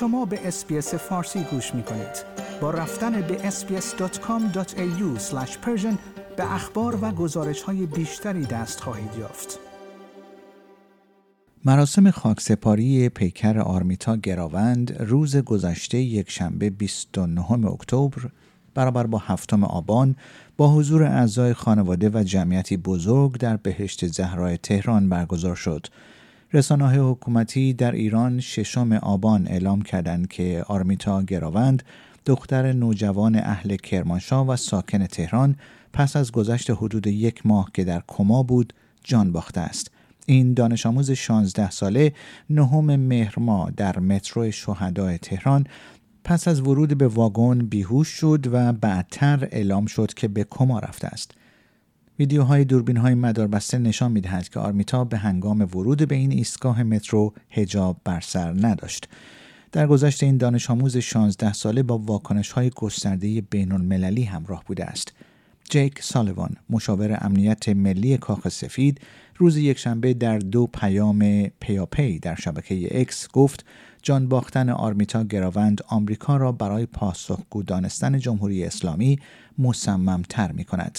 شما به SBS فارسی گوش می کنید. با رفتن به sbs.com.au به اخبار و گزارش های بیشتری دست خواهید یافت. مراسم خاکسپاری پیکر آرمیتا گراوند روز گذشته یک شنبه 29 اکتبر برابر با هفتم آبان با حضور اعضای خانواده و جمعیتی بزرگ در بهشت زهرای تهران برگزار شد. رسانه حکومتی در ایران ششم آبان اعلام کردند که آرمیتا گراوند دختر نوجوان اهل کرمانشاه و ساکن تهران پس از گذشت حدود یک ماه که در کما بود جان باخته است. این دانش آموز 16 ساله نهم مهر ماه در مترو شهدای تهران پس از ورود به واگن بیهوش شد و بعدتر اعلام شد که به کما رفته است. ویدیوهای دوربین های مداربسته نشان می دهد که آرمیتا به هنگام ورود به این ایستگاه مترو حجاب بر سر نداشت. در گذشت این دانش آموز 16 ساله با واکنش های گسترده بین المللی همراه بوده است. جیک سالیوان مشاور امنیت ملی کاخ سفید روز یکشنبه در دو پیام پیاپی در شبکه ایکس گفت جان باختن آرمیتا گراوند آمریکا را برای پاسخگو دانستن جمهوری اسلامی مصممتر می کند.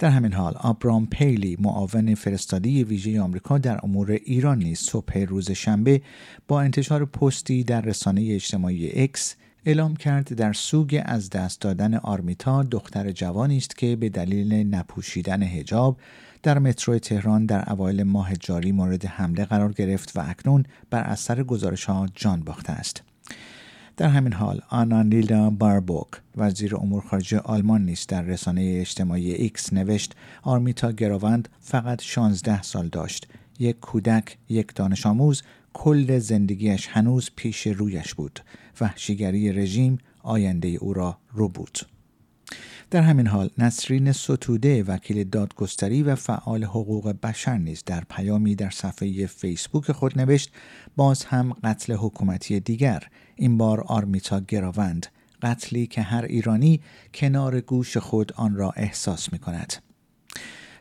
در همین حال آبرام پیلی معاون فرستادی ویژه آمریکا در امور ایران نیز صبح روز شنبه با انتشار پستی در رسانه اجتماعی اکس اعلام کرد در سوگ از دست دادن آرمیتا دختر جوانی است که به دلیل نپوشیدن هجاب در مترو تهران در اوایل ماه جاری مورد حمله قرار گرفت و اکنون بر اثر گزارش ها جان باخته است. در همین حال آنالنا بربوک وزیر امور خارجه آلمان نیز در رسانه اجتماعی ایکس نوشت آرمیتا گراوند فقط 16 سال داشت. یک کودک یک دانش آموز کل زندگیش هنوز پیش رویش بود. وحشیگری رژیم آینده او را ربود. در همین حال نسرین ستوده وکیل دادگستری و فعال حقوق بشر نیز در پیامی در صفحه فیسبوک خود نوشت باز هم قتل حکومتی دیگر این بار آرمیتا گراوند قتلی که هر ایرانی کنار گوش خود آن را احساس می کند.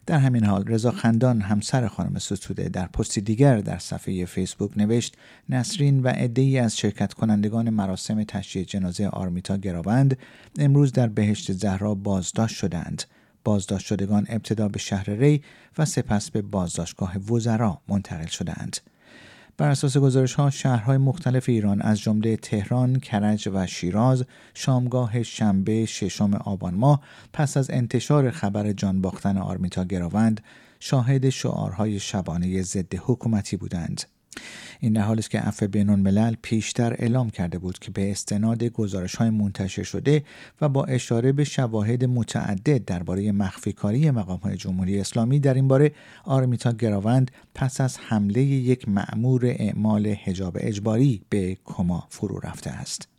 در همین حال رضا خندان همسر خانم ستوده در پستی دیگر در صفحه فیسبوک نوشت نسرین و عدهای از شرکت کنندگان مراسم تشییع جنازه آرمیتا گراوند امروز در بهشت زهرا بازداشت شدند بازداشت شدگان ابتدا به شهر ری و سپس به بازداشتگاه وزرا منتقل شدند بر اساس گزارش ها شهرهای مختلف ایران از جمله تهران، کرج و شیراز شامگاه شنبه ششم آبان ماه پس از انتشار خبر جان باختن آرمیتا گراوند شاهد شعارهای شبانه ضد حکومتی بودند. این در حالی است که عفو بین الملل پیشتر اعلام کرده بود که به استناد گزارش های منتشر شده و با اشاره به شواهد متعدد درباره مخفی کاری مقام های جمهوری اسلامی در این باره آرمیتا گراوند پس از حمله یک مأمور اعمال حجاب اجباری به کما فرو رفته است.